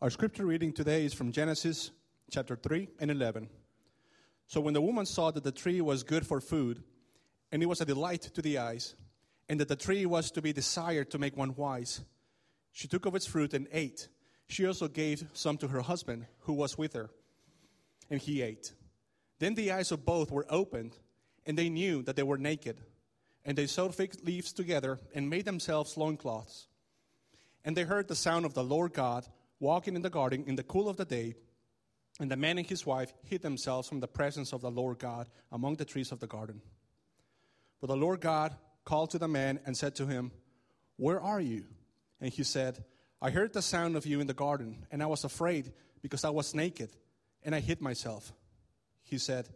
Our scripture reading today is from Genesis chapter 3 and 11. So when the woman saw that the tree was good for food, and it was a delight to the eyes, and that the tree was to be desired to make one wise, she took of its fruit and ate. She also gave some to her husband who was with her, and he ate. Then the eyes of both were opened, and they knew that they were naked. And they sewed fig leaves together and made themselves loincloths. And they heard the sound of the Lord God walking in the garden in the cool of the day. And the man and his wife hid themselves from the presence of the Lord God among the trees of the garden. But the Lord God called to the man and said to him, Where are you? And he said, I heard the sound of you in the garden, and I was afraid because I was naked, and I hid myself. He said,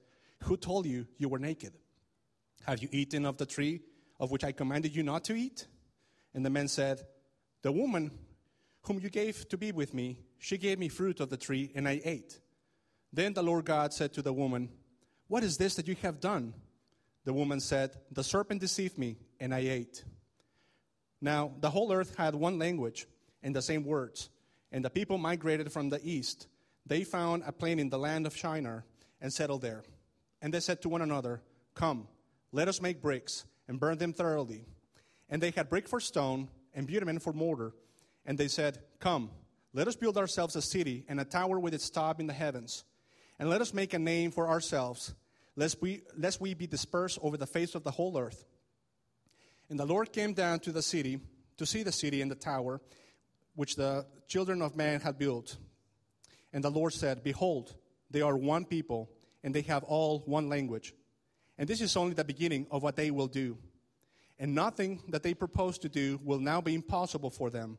Who told you you were naked? Have you eaten of the tree of which I commanded you not to eat? And the man said, The woman whom you gave to be with me, she gave me fruit of the tree, and I ate. Then the Lord God said to the woman, What is this that you have done? The woman said, The serpent deceived me, and I ate. Now, the whole earth had one language and the same words, and the people migrated from the east. They found a plain in the land of Shinar and settled there. And they said to one another, Come, let us make bricks and burn them thoroughly. And they had brick for stone and bitumen for mortar. And they said, Come, let us build ourselves a city and a tower with its top in the heavens. And let us make a name for ourselves, lest we, lest we be dispersed over the face of the whole earth. And the Lord came down to the city to see the city and the tower which the children of man had built. And the Lord said, Behold, they are one people, and they have all one language. And this is only the beginning of what they will do. And nothing that they propose to do will now be impossible for them.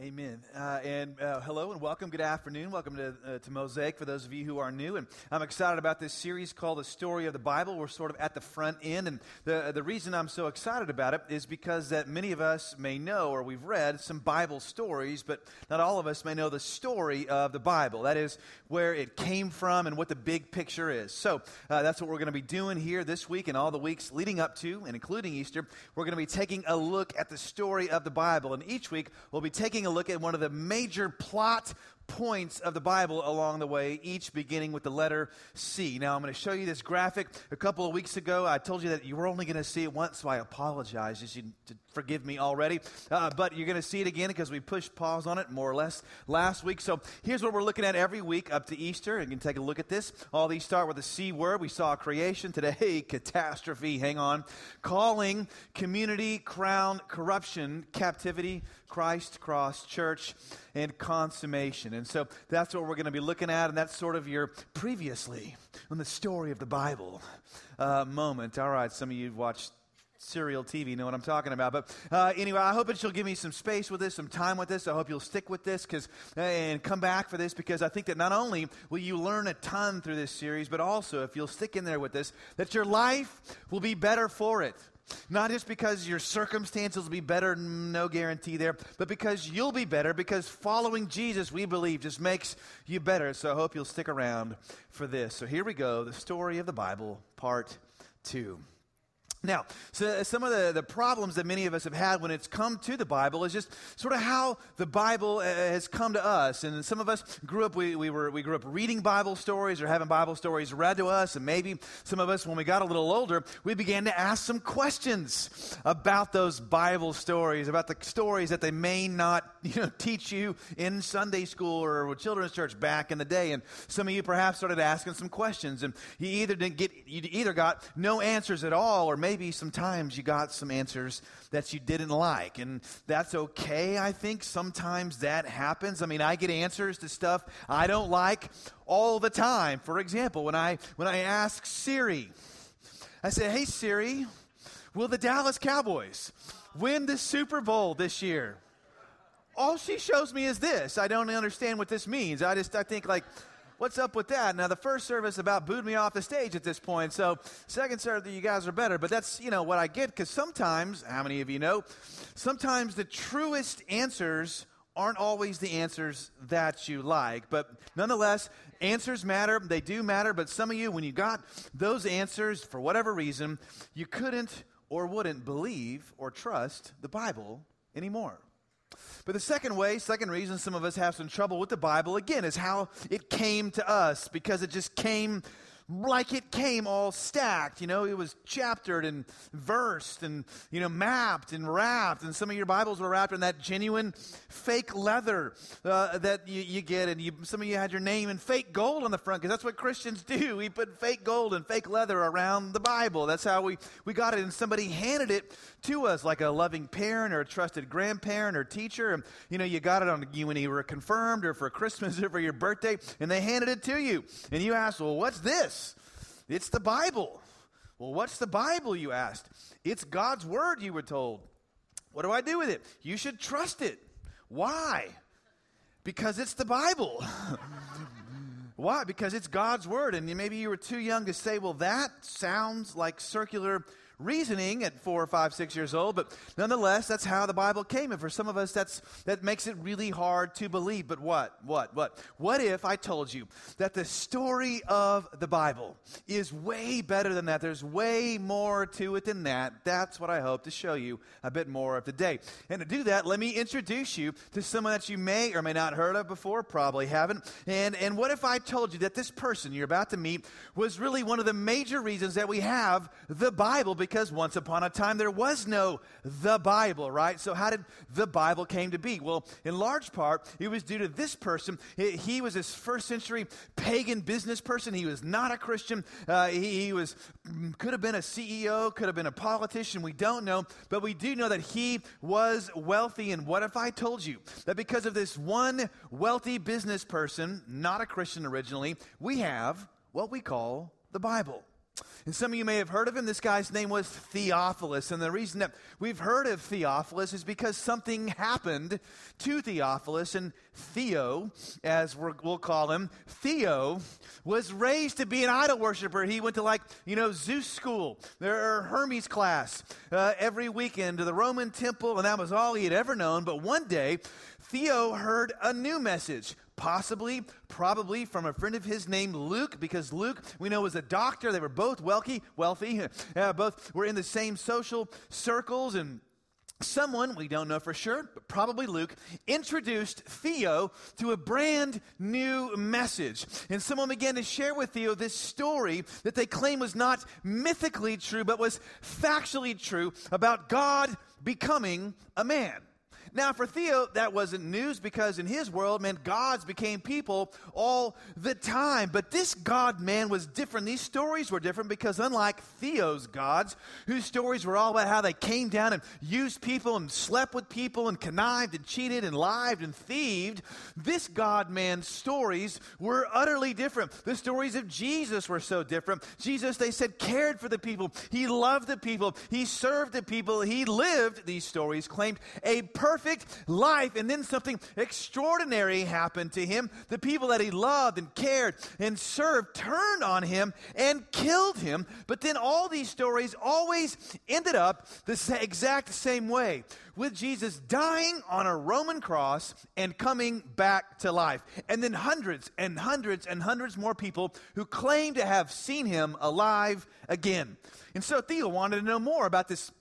Amen. Uh, and uh, hello and welcome. Good afternoon. Welcome to, uh, to Mosaic for those of you who are new. And I'm excited about this series called The Story of the Bible. We're sort of at the front end. And the, the reason I'm so excited about it is because that many of us may know or we've read some Bible stories, but not all of us may know the story of the Bible. That is where it came from and what the big picture is. So uh, that's what we're going to be doing here this week and all the weeks leading up to and including Easter. We're going to be taking a look at the story of the Bible. And each week we'll be taking taking a look at one of the major plot points of the Bible along the way, each beginning with the letter C. Now, I'm going to show you this graphic. A couple of weeks ago, I told you that you were only going to see it once, so I apologize. You should forgive me already. Uh, but you're going to see it again because we pushed pause on it more or less last week. So here's what we're looking at every week up to Easter. You can take a look at this. All these start with the C word. We saw creation today, catastrophe. Hang on. Calling, community, crown, corruption, captivity, Christ, cross, church, and consummation. And so that's what we're going to be looking at, and that's sort of your previously on the story of the Bible uh, moment. All right, some of you watched serial TV know what I'm talking about. But uh, anyway, I hope that you'll give me some space with this, some time with this. I hope you'll stick with this because and come back for this because I think that not only will you learn a ton through this series, but also if you'll stick in there with this, that your life will be better for it. Not just because your circumstances will be better, no guarantee there, but because you'll be better, because following Jesus, we believe, just makes you better. So I hope you'll stick around for this. So here we go the story of the Bible, part two. Now, so uh, some of the, the problems that many of us have had when it's come to the Bible is just sort of how the Bible uh, has come to us. And some of us grew up, we, we, were, we grew up reading Bible stories or having Bible stories read to us. And maybe some of us, when we got a little older, we began to ask some questions about those Bible stories, about the stories that they may not you know, teach you in Sunday school or children's church back in the day. And some of you perhaps started asking some questions. And you either didn't get, you either got no answers at all or maybe maybe sometimes you got some answers that you didn't like. And that's okay, I think. Sometimes that happens. I mean, I get answers to stuff I don't like all the time. For example, when I, when I ask Siri, I say, hey, Siri, will the Dallas Cowboys win the Super Bowl this year? All she shows me is this. I don't understand what this means. I just, I think like, What's up with that? Now, the first service about booed me off the stage at this point. So, second service, you guys are better. But that's, you know, what I get because sometimes, how many of you know, sometimes the truest answers aren't always the answers that you like. But nonetheless, answers matter. They do matter. But some of you, when you got those answers, for whatever reason, you couldn't or wouldn't believe or trust the Bible anymore. But the second way, second reason some of us have some trouble with the Bible, again, is how it came to us because it just came like it came all stacked. You know, it was chaptered and versed and, you know, mapped and wrapped. And some of your Bibles were wrapped in that genuine fake leather uh, that you, you, get. And you, some of you had your name in fake gold on the front because that's what Christians do. We put fake gold and fake leather around the Bible. That's how we, we got it. And somebody handed it to us like a loving parent or a trusted grandparent or teacher. And, you know, you got it on you when you were confirmed or for Christmas or for your birthday. And they handed it to you. And you asked, well, what's this? It's the Bible. Well, what's the Bible, you asked? It's God's Word, you were told. What do I do with it? You should trust it. Why? Because it's the Bible. Why? Because it's God's Word. And maybe you were too young to say, well, that sounds like circular reasoning at four or five, six years old, but nonetheless, that's how the Bible came. And for some of us, that's, that makes it really hard to believe. But what? What? What? What if I told you that the story of the Bible is way better than that? There's way more to it than that. That's what I hope to show you a bit more of today. And to do that, let me introduce you to someone that you may or may not heard of before, probably haven't. And, and what if I told you that this person you're about to meet was really one of the major reasons that we have the Bible? Because because once upon a time there was no the Bible, right? So how did the Bible came to be? Well, in large part, it was due to this person. He was this first century pagan business person. He was not a Christian. Uh, he, he was could have been a CEO, could have been a politician. We don't know, but we do know that he was wealthy. And what if I told you that because of this one wealthy business person, not a Christian originally, we have what we call the Bible? And some of you may have heard of him. This guy's name was Theophilus. And the reason that we've heard of Theophilus is because something happened to Theophilus. And Theo, as we will call him, Theo was raised to be an idol worshiper. He went to, like, you know, Zeus school, or Hermes class uh, every weekend to the Roman temple, and that was all he had ever known. But one day, Theo heard a new message possibly, probably from a friend of his named Luke, because Luke, we know, was a doctor. They were both wealthy, wealthy, uh, both were in the same social circles and someone, we don't know for sure, but probably Luke, introduced Theo to a brand new message. And someone began to share with Theo this story that they claim was not mythically true, but was factually true about God becoming a man. Now, for Theo, that wasn't news because in his world, man, gods became people all the time. But this God man was different. These stories were different because, unlike Theo's gods, whose stories were all about how they came down and used people and slept with people and connived and cheated and lied and thieved, this God man's stories were utterly different. The stories of Jesus were so different. Jesus, they said, cared for the people, he loved the people, he served the people, he lived, these stories claimed, a perfect perfect life, and then something extraordinary happened to him. The people that he loved and cared and served turned on him and killed him. But then all these stories always ended up the exact same way with Jesus dying on a Roman cross and coming back to life. And then hundreds and hundreds and hundreds more people who claim to have seen him alive again. And so Theo wanted to know more about this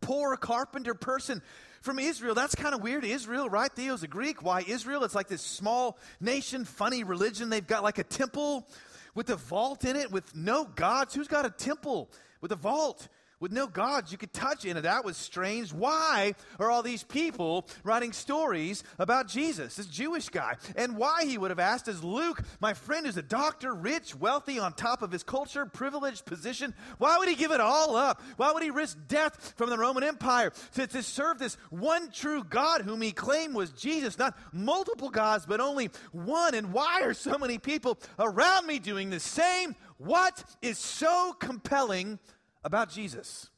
poor carpenter person from Israel. That's kind of weird. Israel, right? Theo's a Greek. Why Israel? It's like this small nation, funny religion. They've got like a temple with a vault in it with no gods. Who's got a temple with a vault? With no gods you could touch in it. That was strange. Why are all these people writing stories about Jesus, this Jewish guy? And why he would have asked is Luke, my friend who's a doctor, rich, wealthy, on top of his culture, privileged position, why would he give it all up? Why would he risk death from the Roman Empire to, to serve this one true God whom he claimed was Jesus? Not multiple gods, but only one. And why are so many people around me doing the same? What is so compelling about Jesus.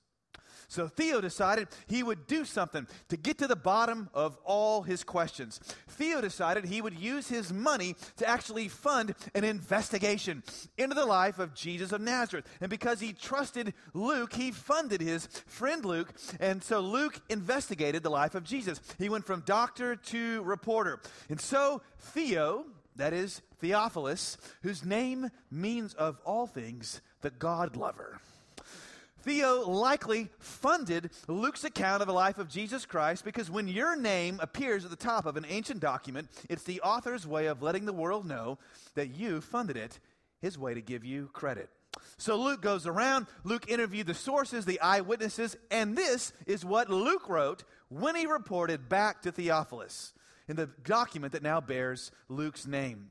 So Theo decided he would do something to get to the bottom of all his questions. Theo decided he would use his money to actually fund an investigation into the life of Jesus of Nazareth. And because he trusted Luke, he funded his friend Luke. And so Luke investigated the life of Jesus. He went from doctor to reporter. And so Theo, that is Theophilus, whose name means of all things the God lover. Theo likely funded Luke's account of the life of Jesus Christ because when your name appears at the top of an ancient document, it's the author's way of letting the world know that you funded it, his way to give you credit. So Luke goes around, Luke interviewed the sources, the eyewitnesses, and this is what Luke wrote when he reported back to Theophilus in the document that now bears Luke's name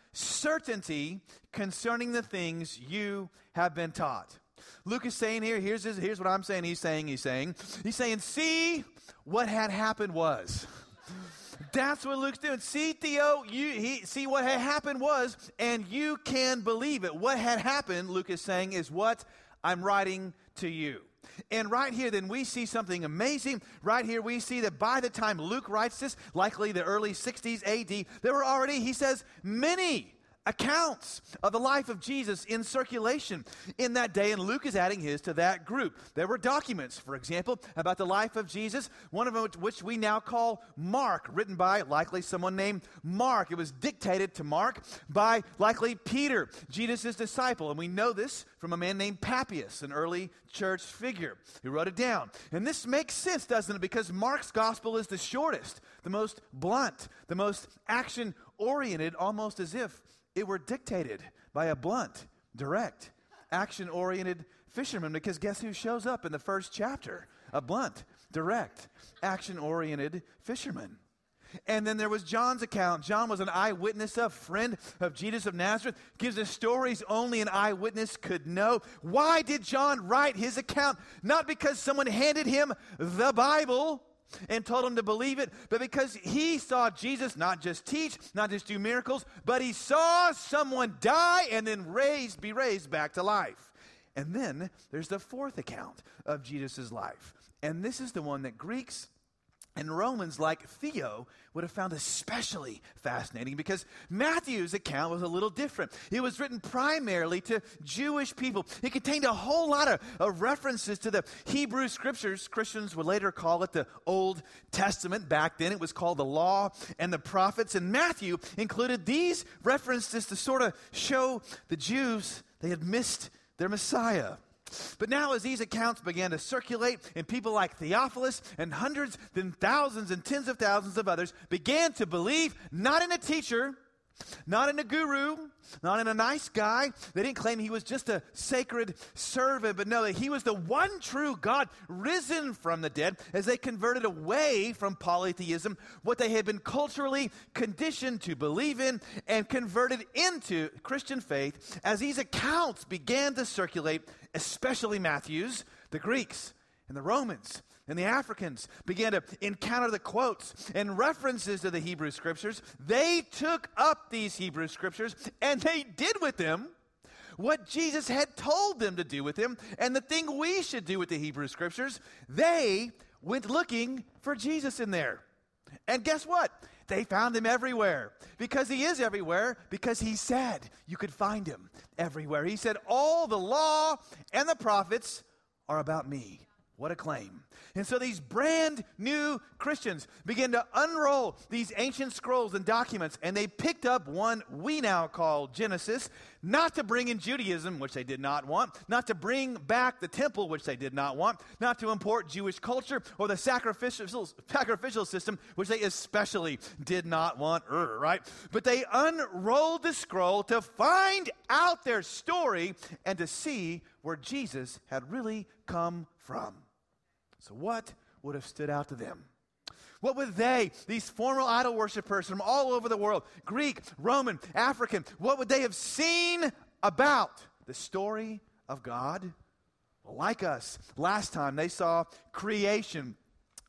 certainty concerning the things you have been taught. Luke is saying here, here's, his, here's what I'm saying, he's saying, he's saying, he's saying, see what had happened was. That's what Luke's doing. See, Theo, you he, see what had happened was, and you can believe it. What had happened, Luke is saying, is what I'm writing to you. And right here, then, we see something amazing. Right here, we see that by the time Luke writes this, likely the early 60s AD, there were already, he says, many accounts of the life of Jesus in circulation in that day, and Luke is adding his to that group. There were documents, for example, about the life of Jesus, one of which we now call Mark, written by likely someone named Mark. It was dictated to Mark by likely Peter, Jesus' disciple, and we know this from a man named Papias, an early church figure who wrote it down. And this makes sense, doesn't it? Because Mark's gospel is the shortest, the most blunt, the most action oriented, almost as if it were dictated by a blunt, direct, action oriented fisherman because guess who shows up in the first chapter? A blunt, direct, action oriented fisherman. And then there was John's account. John was an eyewitness, a friend of Jesus of Nazareth, gives us stories only an eyewitness could know. Why did John write his account? Not because someone handed him the Bible, and told him to believe it, but because he saw Jesus not just teach, not just do miracles, but he saw someone die and then raised, be raised back to life. And then there's the fourth account of Jesus' life. And this is the one that Greeks and Romans, like Theo, would have found especially fascinating because Matthew's account was a little different. It was written primarily to Jewish people. It contained a whole lot of, of, references to the Hebrew scriptures. Christians would later call it the Old Testament. Back then, it was called the Law and the Prophets. And Matthew included these references to sort of show the Jews they had missed their Messiah. But now, as these accounts began to circulate, and people like Theophilus and hundreds, then thousands and tens of thousands of others began to believe not in a teacher, not in a guru, not in a nice guy. They didn't claim he was just a sacred servant, but no, that he was the one true God risen from the dead as they converted away from polytheism, what they had been culturally conditioned to believe in, and converted into Christian faith as these accounts began to circulate, especially Matthew's, the Greeks, and the Romans and the Africans began to encounter the quotes and references to the Hebrew scriptures, they took up these Hebrew scriptures and they did with them what Jesus had told them to do with them and the thing we should do with the Hebrew scriptures. They went looking for Jesus in there. And guess what? They found him everywhere because he is everywhere because he said you could find him everywhere. He said, All the law and the prophets are about me. What a claim. And so these brand new Christians began to unroll these ancient scrolls and documents, and they picked up one we now call Genesis, not to bring in Judaism, which they did not want, not to bring back the temple, which they did not want, not to import Jewish culture or the sacrificial, sacrificial system, which they especially did not want, er, right? But they unrolled the scroll to find out their story and to see where Jesus had really come from. So, what would have stood out to them? What would they, these former idol worshippers from all over the world, Greek, Roman, African, what would they have seen about the story of God? Like us, last time they saw creation.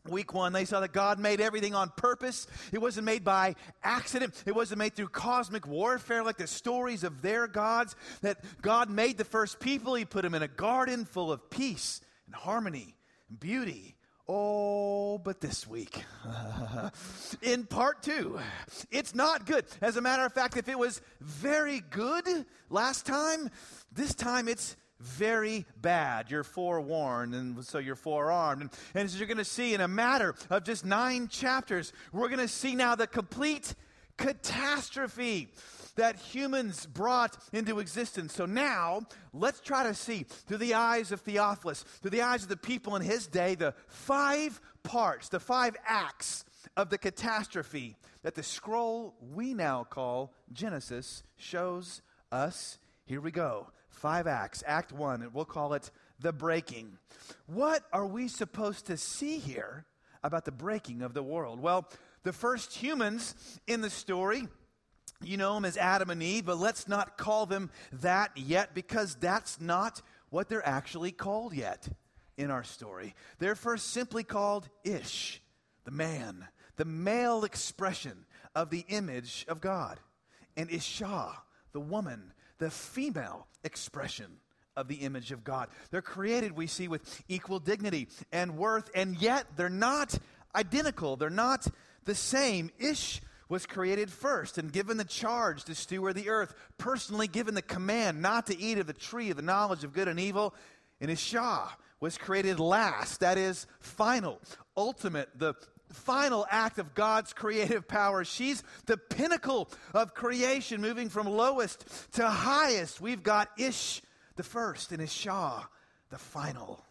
Week one, they saw that God made everything on purpose. It wasn't made by accident. It wasn't made through cosmic warfare like the stories of their gods. That God made the first people, He put them in a garden full of peace and harmony beauty Oh, but this week, in part two, it's not good. As a matter of fact, if it was very good last time, this time it's very bad. You're forewarned, and so you're forearmed. And, and as you're going to see in a matter of just nine chapters, we're going to see now the complete catastrophe that humans brought into existence. So now, let's try to see through the eyes of Theophilus, through the eyes of the people in his day, the five parts, the five acts of the catastrophe that the scroll we now call Genesis shows us. Here we go. Five acts. Act one, and we'll call it the breaking. What are we supposed to see here about the breaking of the world? Well, the first humans in the story you know them as Adam and Eve, but let's not call them that yet because that's not what they're actually called yet in our story. They're first simply called Ish, the man, the male expression of the image of God, and Isha, the woman, the female expression of the image of God. They're created, we see, with equal dignity and worth, and yet they're not identical. They're not the same. Ish was created first and given the charge to steward the earth, personally given the command not to eat of the tree of the knowledge of good and evil. And Isha was created last, that is, final, ultimate, the final act of God's creative power. She's the pinnacle of creation, moving from lowest to highest. We've got Ish, the first, and Isha, the final.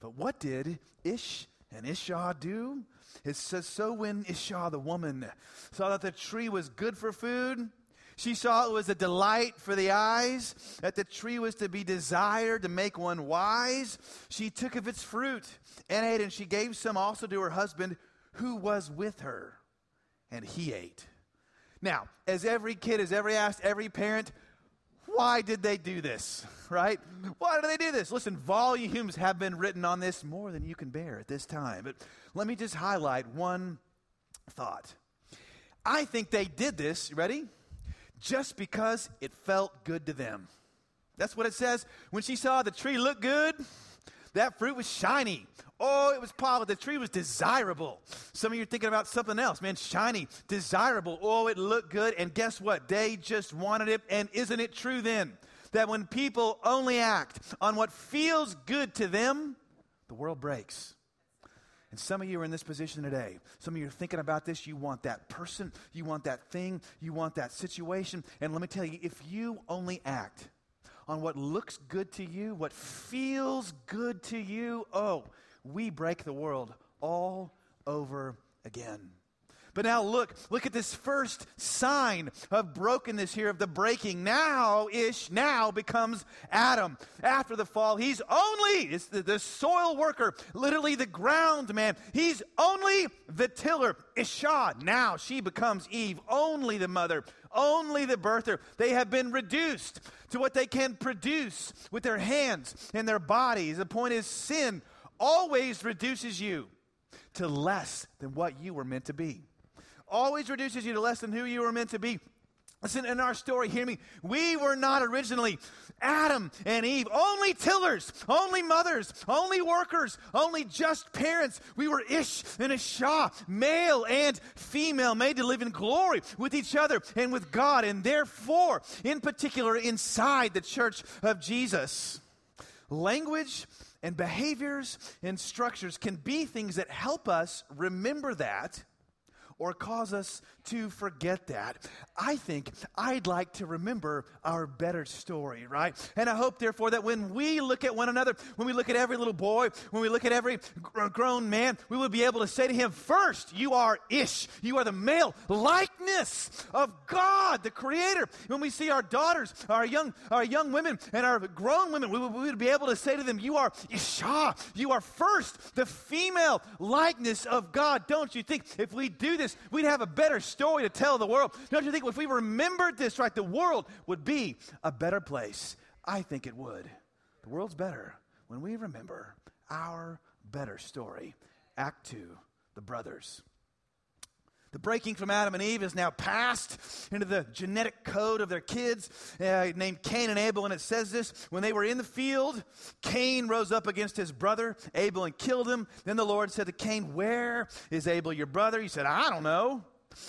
But what did Ish and Isha do? It says, So when Isha, the woman, saw that the tree was good for food, she saw it was a delight for the eyes, that the tree was to be desired to make one wise. She took of its fruit and ate, and she gave some also to her husband who was with her, and he ate. Now, as every kid has ever asked every parent, why did they do this? Right? Why do they do this? Listen, volumes have been written on this more than you can bear at this time. But let me just highlight one thought. I think they did this, ready? Just because it felt good to them. That's what it says. When she saw the tree look good, that fruit was shiny. Oh, it was polished. The tree was desirable. Some of you are thinking about something else, man. Shiny, desirable. Oh, it looked good. And guess what? They just wanted it. And isn't it true then that when people only act on what feels good to them, the world breaks? And some of you are in this position today. Some of you are thinking about this. You want that person, you want that thing, you want that situation. And let me tell you if you only act on what looks good to you, what feels good to you, oh, we break the world all over again. But now look, look at this first sign of brokenness here, of the breaking. Now ish, now becomes Adam. After the fall, he's only, it's the, the soil worker, literally the ground man. He's only the tiller. Isha, now she becomes Eve, only the mother, only the birther. They have been reduced to what they can produce with their hands and their bodies. The point is, sin always reduces you to less than what you were meant to be always reduces you to less than who you were meant to be. Listen, in our story, hear me. We were not originally Adam and Eve, only tillers, only mothers, only workers, only just parents. We were Ish and Isha, male and female, made to live in glory with each other and with God, and therefore, in particular, inside the church of Jesus. Language and behaviors and structures can be things that help us remember that or cause us to forget that. I think I'd like to remember our better story, right? And I hope, therefore, that when we look at one another, when we look at every little boy, when we look at every uh, grown man, we will be able to say to him, First, you are Ish. You are the male likeness of God, the Creator. When we see our daughters, our young, our young women, and our grown women, we would, we would be able to say to them, You are Isha. You are first the female likeness of God. Don't you think if we do this, we'd have a better story to tell the world? Don't you think if we remembered this right, the world would be a better place? I think it would. The world's better when we remember our better story. Act 2, the brothers. The breaking from Adam and Eve is now passed into the genetic code of their kids, uh, named Cain and Abel. And it says this when they were in the field, Cain rose up against his brother Abel and killed him. Then the Lord said to Cain, Where is Abel, your brother? He said, I don't know.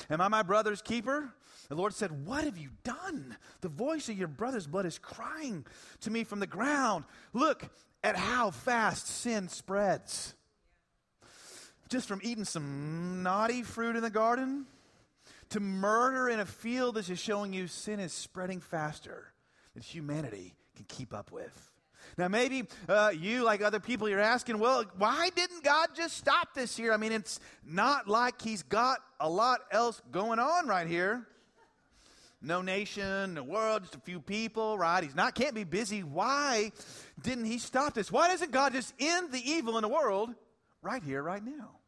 Am I my brother's keeper? The Lord said, What have you done? The voice of your brother's blood is crying to me from the ground. Look at how fast sin spreads just from eating some naughty fruit in the garden to murder in a field, this is showing you sin is spreading faster than humanity can keep up with. Now, maybe uh, you, like other people, you're asking, well, why didn't God just stop this here? I mean, it's not like He's got a lot else going on right here. No nation, no world, just a few people, right? He's not, can't be busy. Why didn't He stop this? Why doesn't God just end the evil in the world right here, right now?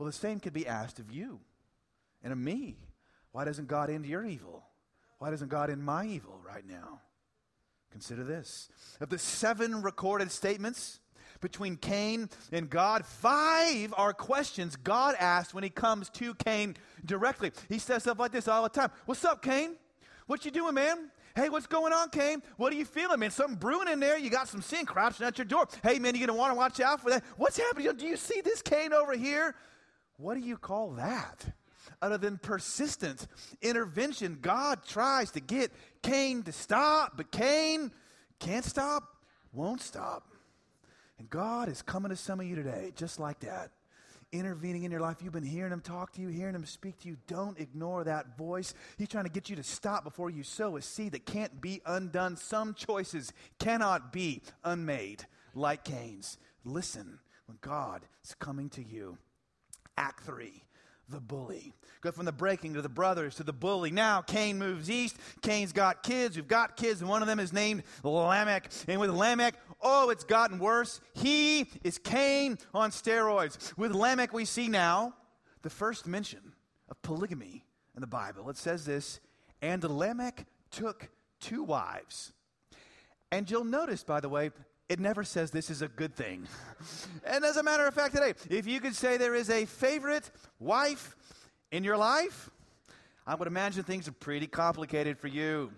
Well, the same could be asked of you and of me. Why doesn't God end your evil? Why doesn't God end my evil right now? Consider this. Of the seven recorded statements between Cain and God, five are questions God asked when he comes to Cain directly. He says stuff like this all the time What's up, Cain? What you doing, man? Hey, what's going on, Cain? What are you feeling, man? Something brewing in there. You got some sin crouching at your door. Hey, man, you're going to want to watch out for that. What's happening? Do you see this Cain over here? What do you call that? Other than persistent intervention, God tries to get Cain to stop, but Cain can't stop, won't stop. And God is coming to some of you today, just like that, intervening in your life. You've been hearing Him talk to you, hearing Him speak to you. Don't ignore that voice. He's trying to get you to stop before you sow a seed that can't be undone. Some choices cannot be unmade, like Cain's. Listen when God is coming to you. Act 3 the bully. Go from the breaking to the brothers to the bully. Now Cain moves east. Cain's got kids. We've got kids, and one of them is named Lamech. And with Lamech, oh, it's gotten worse. He is Cain on steroids. With Lamech, we see now the first mention of polygamy in the Bible. It says this And Lamech took two wives. And you'll notice, by the way, it never says this is a good thing. and as a matter of fact, today, if you could say there is a favorite wife in your life, I would imagine things are pretty complicated for you.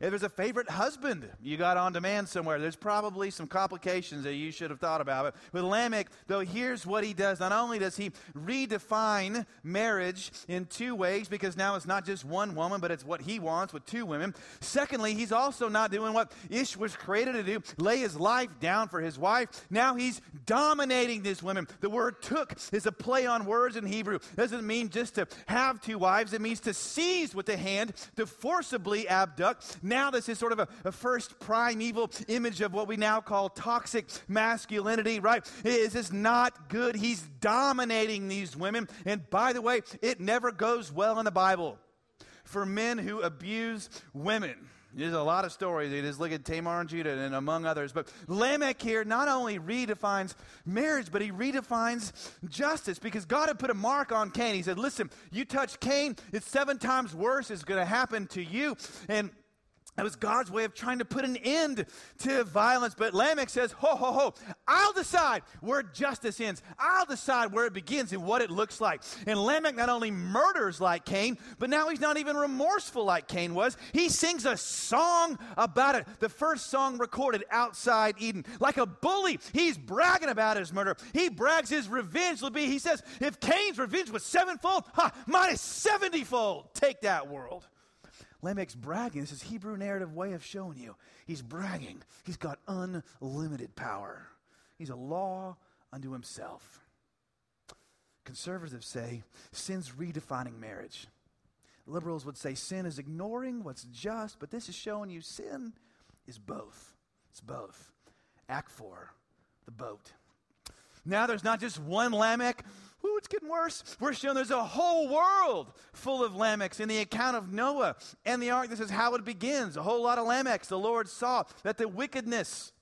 If there's a favorite husband you got on demand somewhere, there's probably some complications that you should have thought about. But with Lamech, though, here's what he does. Not only does he redefine marriage in two ways, because now it's not just one woman, but it's what he wants with two women. Secondly, he's also not doing what Ish was created to do lay his life down for his wife. Now he's dominating these women. The word took is a play on words in Hebrew. It doesn't mean just to have two wives, it means to seize with the hand, to forcibly abduct now, this is sort of a, a first primeval image of what we now call toxic masculinity, right? Is this not good? He's dominating these women. And by the way, it never goes well in the Bible for men who abuse women. There's a lot of stories. You just look at Tamar and Judah and among others. But Lamech here not only redefines marriage, but he redefines justice because God had put a mark on Cain. He said, Listen, you touch Cain, it's seven times worse is going to happen to you. And that was God's way of trying to put an end to violence. But Lamech says, Ho, ho, ho, I'll decide where justice ends. I'll decide where it begins and what it looks like. And Lamech not only murders like Cain, but now he's not even remorseful like Cain was. He sings a song about it. The first song recorded outside Eden. Like a bully, he's bragging about his murder. He brags his revenge will be, he says, if Cain's revenge was sevenfold, ha, mine is seventyfold. Take that world. Lamech's bragging. This is Hebrew narrative way of showing you. He's bragging. He's got unlimited power. He's a law unto himself. Conservatives say sin's redefining marriage. Liberals would say sin is ignoring what's just, but this is showing you sin is both. It's both. Act 4, the boat. Now there's not just one Lamech. Ooh, it's getting worse. We're shown there's a whole world full of Lamechs in the account of Noah and the ark. This is how it begins. A whole lot of Lamechs. The Lord saw that the wickedness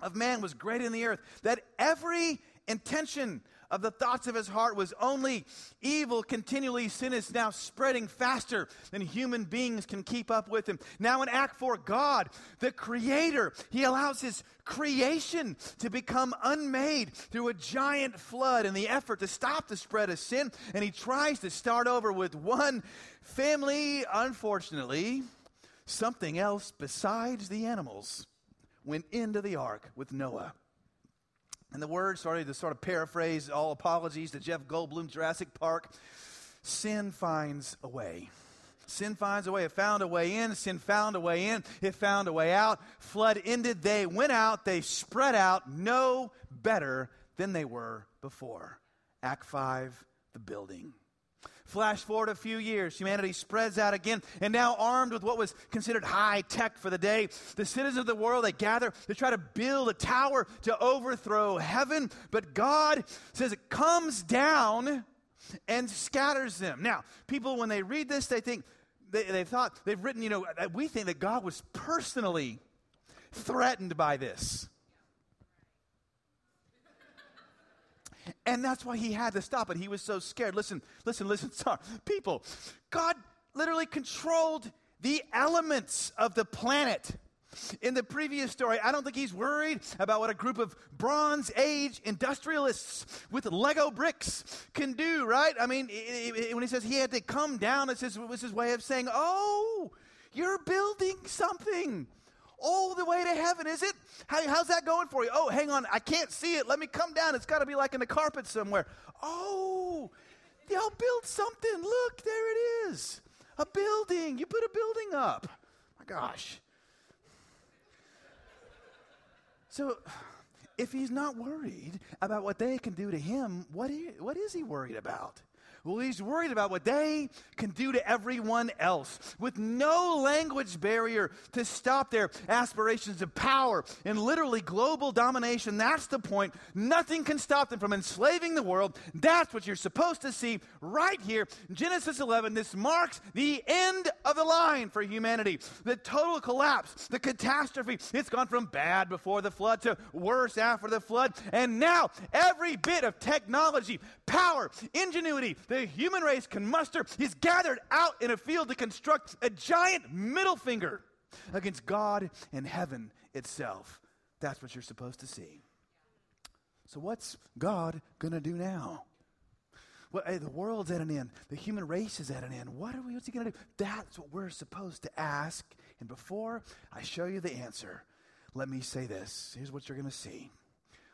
of man was great in the earth, that every intention of the thoughts of his heart was only evil continually. Sin is now spreading faster than human beings can keep up with him. Now, in Act 4, God, the Creator, He allows His creation to become unmade through a giant flood in the effort to stop the spread of sin. And He tries to start over with one family, unfortunately. Something else besides the animals went into the ark with Noah. And the word, sorry to sort of paraphrase all apologies to Jeff Goldblum, Jurassic Park, sin finds a way. Sin finds a way. It found a way in. Sin found a way in. It found a way out. Flood ended. They went out. They spread out no better than they were before. Act 5, the building. Flash forward a few years, humanity spreads out again, and now armed with what was considered high tech for the day, the citizens of the world they gather to try to build a tower to overthrow heaven. But God says it comes down and scatters them. Now, people when they read this, they think they, they thought they've written, you know, we think that God was personally threatened by this. And that's why he had to stop it. He was so scared. Listen, listen, listen, sorry. People, God literally controlled the elements of the planet. In the previous story, I don't think he's worried about what a group of Bronze Age industrialists with Lego bricks can do, right? I mean, when he says he had to come down, it was his way of saying, oh, you're building something all the way to heaven, is it? How, how's that going for you? Oh, hang on, I can't see it. Let me come down. It's got to be like in the carpet somewhere. Oh, y'all build something. Look, there it is. A building. You put a building up. My gosh. So, if he's not worried about what they can do to him, what is, what is he worried about? Well, he's worried about what they can do to everyone else with no language barrier to stop their aspirations of power and literally global domination. That's the point. Nothing can stop them from enslaving the world. That's what you're supposed to see right here. Genesis 11, this marks the end of the line for humanity. The total collapse, the catastrophe. It's gone from bad before the flood to worse after the flood. And now, every bit of technology, power, ingenuity, the human race can muster is gathered out in a field to construct a giant middle finger against God and heaven itself. That's what you're supposed to see. So, what's God going to do now? Well, hey, the world's at an end. The human race is at an end. What are we, what's he going to do? That's what we're supposed to ask. And before I show you the answer, let me say this. Here's what you're going to see.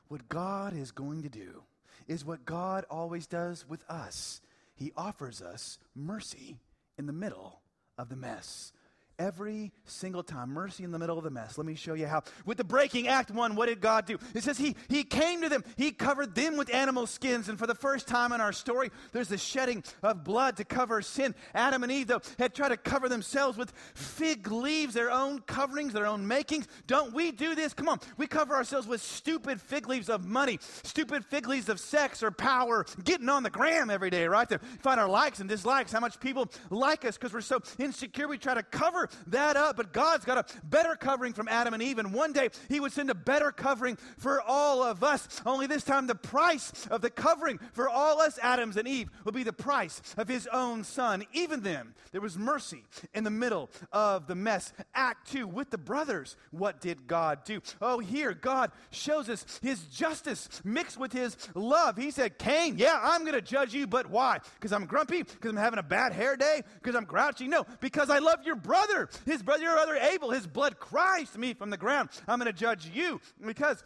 What God is going to do is what God always does with us. He offers us mercy in the middle of the mess every single time. Mercy in the middle of the mess. Let me show you how. With the breaking, Act 1, what did God do? It says he, he came to them, He covered them with animal skins. And for the first time in our story, there's the shedding of blood to cover sin. Adam and Eve, though, had tried to cover themselves with fig leaves, their own coverings, their own makings. Don't we do this? Come on. We cover ourselves with stupid fig leaves of money, stupid fig leaves of sex or power, getting on the gram every day, right? To find our likes and dislikes, how much people like us because we're so insecure. We try to cover that up. But God's got a better covering from Adam and Eve. And one day he would send a better covering for all of us. Only this time the price of the covering for all us Adams and Eve would be the price of his own son. Even then, there was mercy in the middle of the mess. Act 2 with the brothers. What did God do? Oh, here God shows us his justice mixed with his love. He said, Cain, yeah, I'm going to judge you, but why? Because I'm grumpy? Because I'm having a bad hair day? Because I'm grouchy? No, because I love your brother. His brother, your brother Abel, his blood cries to me from the ground. I'm going to judge you because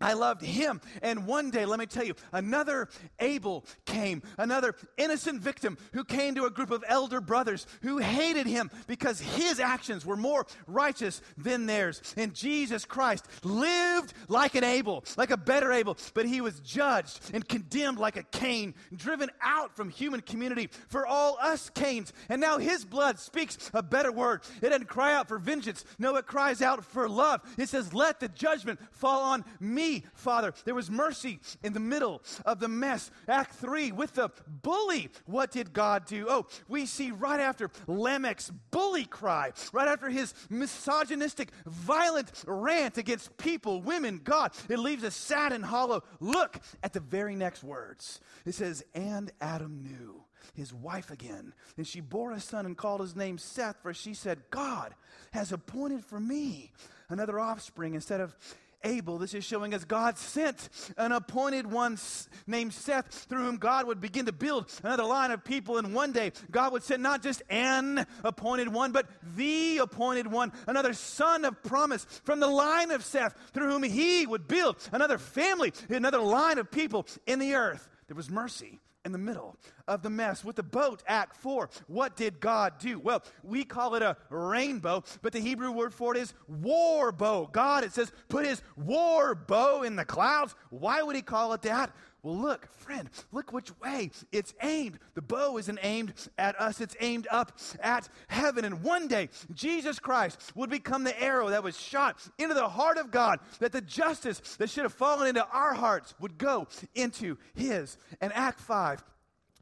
I loved him. And one day, let me tell you, another Abel came, another innocent victim who came to a group of elder brothers who hated him because his actions were more righteous than theirs. And Jesus Christ lived like an Abel, like a better Abel, but he was judged and condemned like a Cain, driven out from human community for all us Cains. And now his blood speaks a better word. It doesn't cry out for vengeance, no, it cries out for love. It says, Let the judgment fall on me Father. There was mercy in the middle of the mess. Act 3 with the bully. What did God do? Oh, we see right after Lamech's bully cry, right after his misogynistic, violent rant against people, women, God, it leaves us sad and hollow. Look at the very next words. It says, And Adam knew his wife again. And she bore a son and called his name Seth, for she said, God has appointed for me another offspring instead of Abel. This is showing us God sent an appointed one named Seth through whom God would begin to build another line of people. And one day, God would send not just an appointed one, but the appointed one, another son of promise from the line of Seth through whom he would build another family, another line of people in the earth. There was mercy in the middle of the mess. With the boat, Act 4, what did God do? Well, we call it a rainbow, but the Hebrew word for it is war bow. God, it says, put his war bow in the clouds. Why would he call it that? Well, look, friend, look which way it's aimed. The bow isn't aimed at us, it's aimed up at heaven. And one day, Jesus Christ would become the arrow that was shot into the heart of God, that the justice that should have fallen into our hearts would go into his. And Act 5,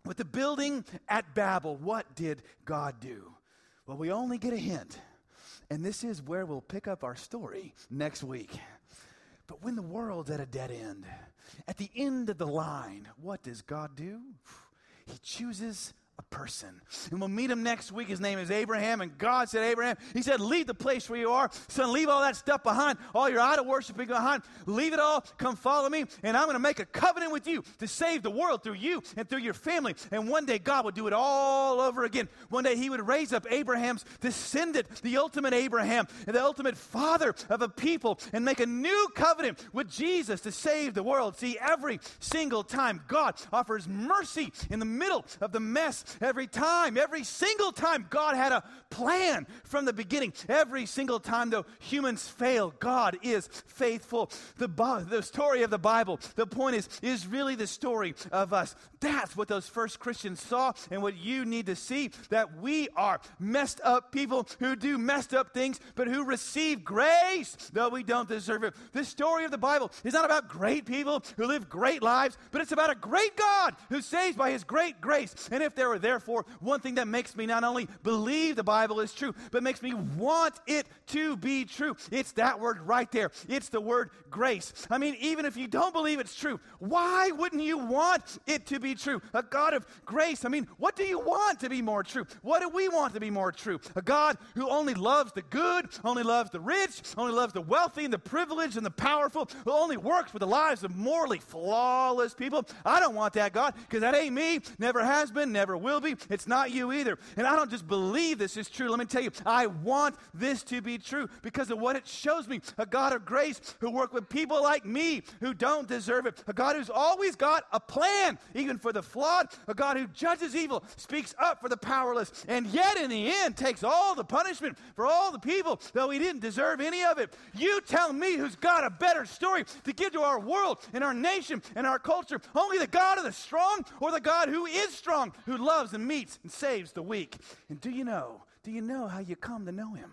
with the building at Babel, what did God do? Well, we only get a hint. And this is where we'll pick up our story next week. But when the world's at a dead end, at the end of the line, what does God do? He chooses a person. And we'll meet him next week. His name is Abraham. And God said, Abraham, He said, leave the place where you are. Son, leave all that stuff behind, all your idol worshiping behind. Leave it all. Come follow me. And I'm going to make a covenant with you to save the world through you and through your family. And one day God would do it all over again. One day He would raise up Abraham's descendant, the ultimate Abraham, the ultimate father of a people, and make a new covenant with Jesus to save the world. See, every single time God offers mercy in the middle of the mess every time. Every single time, God had a plan from the beginning. Every single time, though, humans fail, God is faithful. The, the story of the Bible, the point is, is really the story of us. That's what those first Christians saw and what you need to see that we are messed up people who do messed up things, but who receive grace, though we don't deserve it. The story of the Bible is not about great people who live great lives, but it's about a great God who saves by his great grace. And if there therefore, one thing that makes me not only believe the Bible is true, but makes me want it to be true. It's that word right there. It's the word grace. I mean, even if you don't believe it's true, why wouldn't you want it to be true? A God of grace. I mean, what do you want to be more true? What do we want to be more true? A God who only loves the good, only loves the rich, only loves the wealthy and the privileged and the powerful, who only works with the lives of morally flawless people. I don't want that God because that ain't me, never has been, never be. It's not you either. And I don't just believe this is true. Let me tell you, I want this to be true because of what it shows me. A God of grace who work with people like me who don't deserve it. A God who's always got a plan, even for the flawed. A God who judges evil, speaks up for the powerless, and yet in the end takes all the punishment for all the people, though he didn't deserve any of it. You tell me who's got a better story to give to our world and our nation and our culture. Only the God of the strong or the God who is strong, who loves and meets and saves the weak. And do you know, do you know how you come to know him?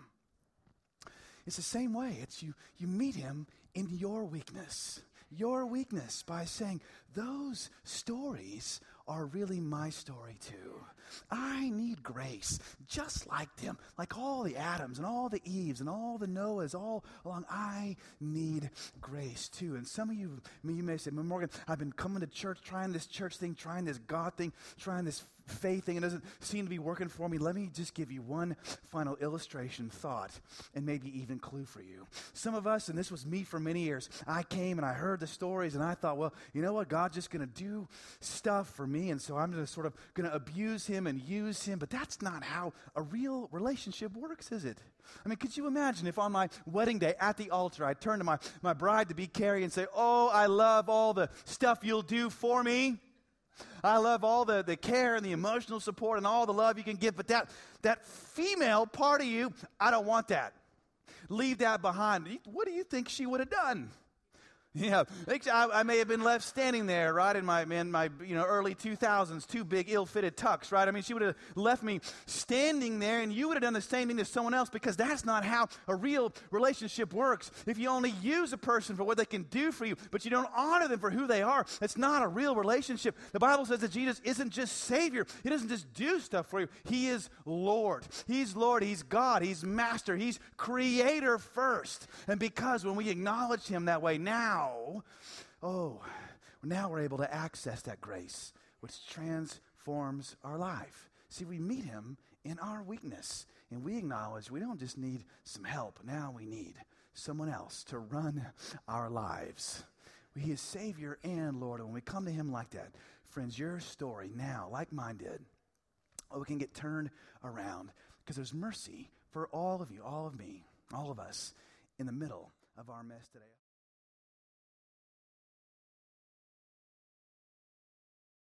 It's the same way. It's you, you meet him in your weakness. Your weakness by saying, those stories are really my story too. I need grace, just like them, like all the Adams and all the Eves and all the Noahs, all along. I need grace too. And some of you, you may say, Morgan, I've been coming to church, trying this church thing, trying this God thing, trying this faith thing. It doesn't seem to be working for me. Let me just give you one final illustration, thought, and maybe even clue for you. Some of us, and this was me for many years, I came and I heard the stories and I thought, well, you know what? God's just going to do stuff for me and so I'm just sort of going to abuse him and use him. But that's not how a real relationship works, is it? I mean, could you imagine if on my wedding day at the altar I turned to my, my bride to be Carrie and say, Oh, I love all the stuff you'll do for me. I love all the, the care and the emotional support and all the love you can give, but that, that female part of you, I don't want that. Leave that behind. What do you think she would have done? Yeah, I, I, may have been left standing there, right, in my, in my you know, early 2000s, too big ill-fitted tux, right? I mean, she would have left me standing there, and you would have done the same thing to someone else because that's not how a real relationship works. If you only use a person for what they can do for you, but you don't honor them for who they are, it's not a real relationship. The Bible says that Jesus isn't just Savior. He doesn't just do stuff for you. He is Lord. He's Lord. He's God. He's Master. He's Creator first. And because when we acknowledge Him that way now, now, oh, now we're able to access that grace, which transforms our life. See, we meet Him in our weakness, and we acknowledge we don't just need some help, now we need someone else to run our lives. He is Savior and Lord. And when we come to Him like that, friends, your story now, like mine did, oh, we can get turned around because there's mercy for all of you, all of me, all of us in the middle of our mess today.